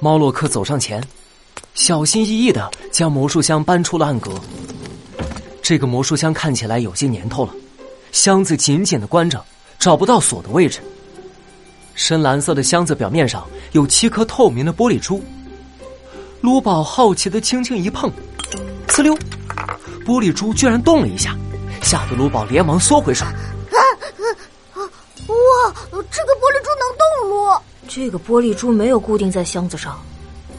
猫洛克走上前，小心翼翼的将魔术箱搬出了暗格。这个魔术箱看起来有些年头了，箱子紧紧的关着，找不到锁的位置。深蓝色的箱子表面上有七颗透明的玻璃珠。卢宝好奇的轻轻一碰，呲溜，玻璃珠居然动了一下，吓得卢宝连忙缩回手。这个玻璃珠没有固定在箱子上，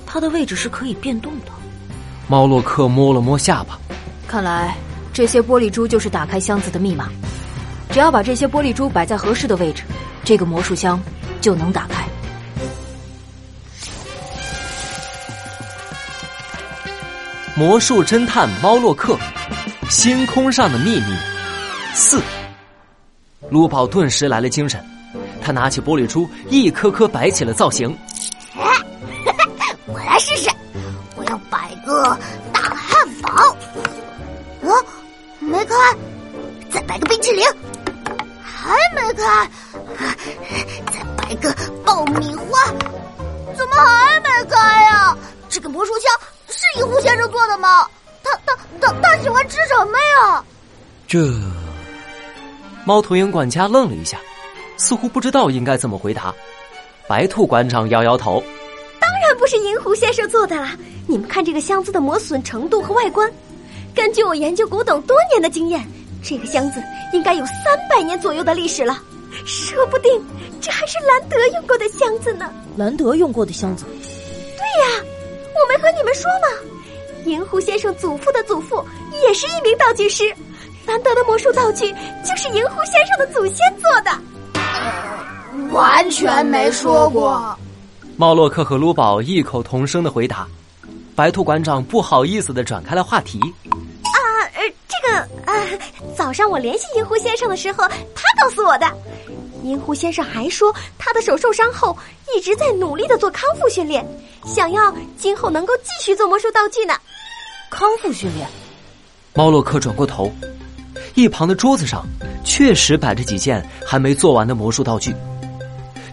它的位置是可以变动的。猫洛克摸了摸下巴，看来这些玻璃珠就是打开箱子的密码。只要把这些玻璃珠摆在合适的位置，这个魔术箱就能打开。魔术侦探猫洛克，星空上的秘密四。卢宝顿时来了精神，他拿起玻璃珠，一颗颗摆起了造型。我来试试，我要摆个大汉堡。啊，没开，再摆个冰淇淋，还没开，再摆个爆米花，怎么还没开呀？这个魔术箱是银狐先生做的吗？他他他他喜欢吃什么呀？这。猫头鹰管家愣了一下，似乎不知道应该怎么回答。白兔馆长摇摇头：“当然不是银狐先生做的啦！你们看这个箱子的磨损程度和外观，根据我研究古董多年的经验，这个箱子应该有三百年左右的历史了。说不定这还是兰德用过的箱子呢。兰德用过的箱子？对呀，我没和你们说吗？银狐先生祖父的祖父也是一名道具师。”兰德的魔术道具就是银狐先生的祖先做的，完全没说过。猫洛克和卢宝异口同声的回答。白兔馆长不好意思的转开了话题。啊，呃，这个啊，早上我联系银狐先生的时候，他告诉我的。银狐先生还说，他的手受伤后一直在努力的做康复训练，想要今后能够继续做魔术道具呢。康复训练。猫洛克转过头。一旁的桌子上确实摆着几件还没做完的魔术道具，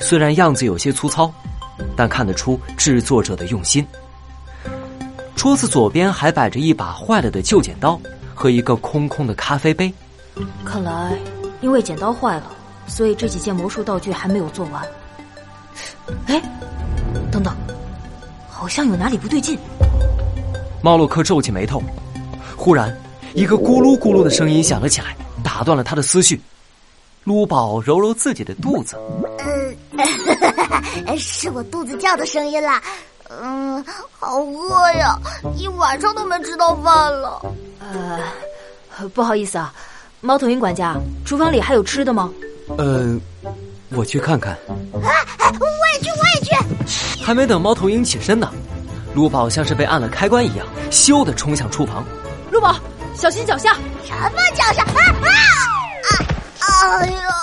虽然样子有些粗糙，但看得出制作者的用心。桌子左边还摆着一把坏了的旧剪刀和一个空空的咖啡杯。看来，因为剪刀坏了，所以这几件魔术道具还没有做完。哎，等等，好像有哪里不对劲。猫洛克皱起眉头，忽然。一个咕噜咕噜的声音响了起来，打断了他的思绪。撸宝揉揉自己的肚子，嗯，是我肚子叫的声音啦。嗯，好饿呀，一晚上都没吃到饭了。呃，不好意思啊，猫头鹰管家，厨房里还有吃的吗？呃，我去看看。啊，我也去，我也去。还没等猫头鹰起身呢，陆宝像是被按了开关一样，咻的冲向厨房。陆宝。小心脚下！什么脚下？啊啊啊！哎呀，好疼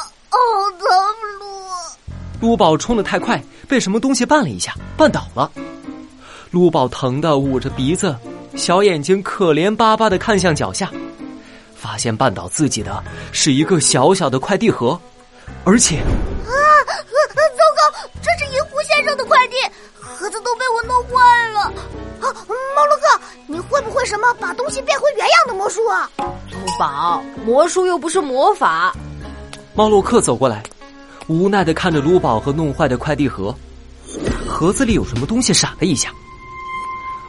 噜！卢宝冲的太快，被什么东西绊了一下，绊倒了。卢宝疼的捂着鼻子，小眼睛可怜巴巴的看向脚下，发现绊倒自己的是一个小小的快递盒，而且啊，糟糕，这是银狐先生的快递，盒子都被我弄坏了。啊，猫洛克，你会不会什么把东西变回原样的魔术啊？卢宝，魔术又不是魔法。猫洛克走过来，无奈的看着卢宝和弄坏的快递盒，盒子里有什么东西闪了一下。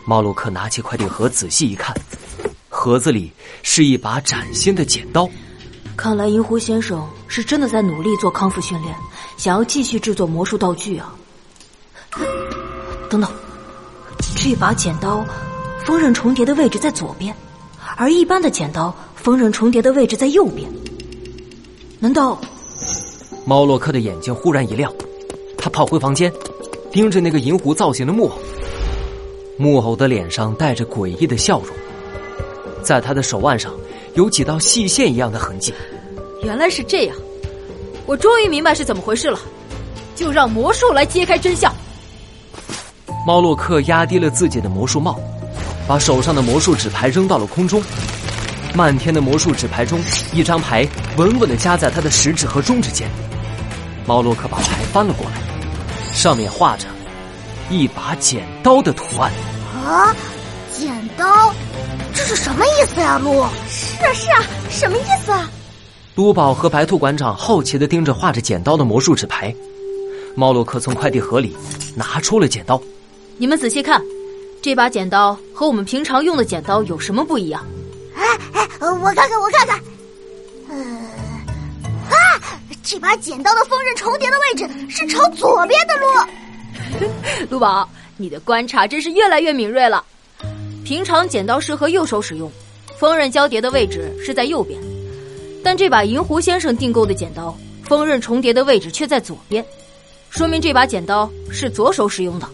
猫洛克拿起快递盒仔细一看，盒子里是一把崭新的剪刀。看来银狐先生是真的在努力做康复训练，想要继续制作魔术道具啊。等等。这把剪刀，锋刃重叠的位置在左边，而一般的剪刀锋刃重叠的位置在右边。难道？猫洛克的眼睛忽然一亮，他跑回房间，盯着那个银狐造型的木偶。木偶的脸上带着诡异的笑容，在他的手腕上有几道细线一样的痕迹。原来是这样，我终于明白是怎么回事了。就让魔术来揭开真相。猫洛克压低了自己的魔术帽，把手上的魔术纸牌扔到了空中。漫天的魔术纸牌中，一张牌稳稳的夹在他的食指和中指间。猫洛克把牌翻了过来，上面画着一把剪刀的图案。啊，剪刀，这是什么意思呀，鹿？是啊是啊，什么意思啊？卢宝和白兔馆长好奇的盯着画着剪刀的魔术纸牌。猫洛克从快递盒里拿出了剪刀。你们仔细看，这把剪刀和我们平常用的剪刀有什么不一样？哎哎，我看看，我看看。嗯，啊，这把剪刀的锋刃重叠的位置是朝左边的路。陆宝，你的观察真是越来越敏锐了。平常剪刀适合右手使用，锋刃交叠的位置是在右边，但这把银狐先生订购的剪刀，锋刃重叠的位置却在左边，说明这把剪刀是左手使用的。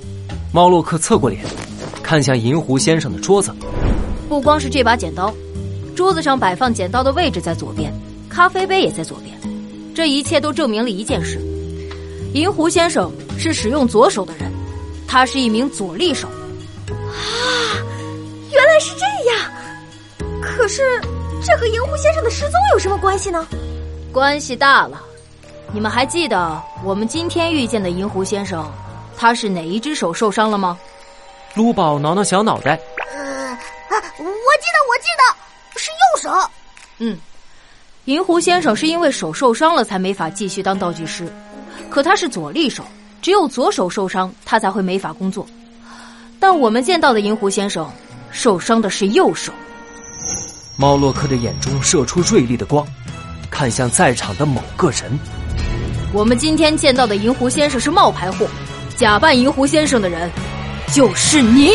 猫洛克侧过脸，看向银狐先生的桌子。不光是这把剪刀，桌子上摆放剪刀的位置在左边，咖啡杯也在左边，这一切都证明了一件事：银狐先生是使用左手的人，他是一名左利手。啊，原来是这样。可是，这和银狐先生的失踪有什么关系呢？关系大了。你们还记得我们今天遇见的银狐先生，他是哪一只手受伤了吗？卢宝挠挠小脑袋。呃，啊，我记得，我记得是右手。嗯，银狐先生是因为手受伤了才没法继续当道具师，可他是左利手，只有左手受伤，他才会没法工作。但我们见到的银狐先生受伤的是右手。猫洛克的眼中射出锐利的光，看向在场的某个人。我们今天见到的银狐先生是冒牌货，假扮银狐先生的人就是你。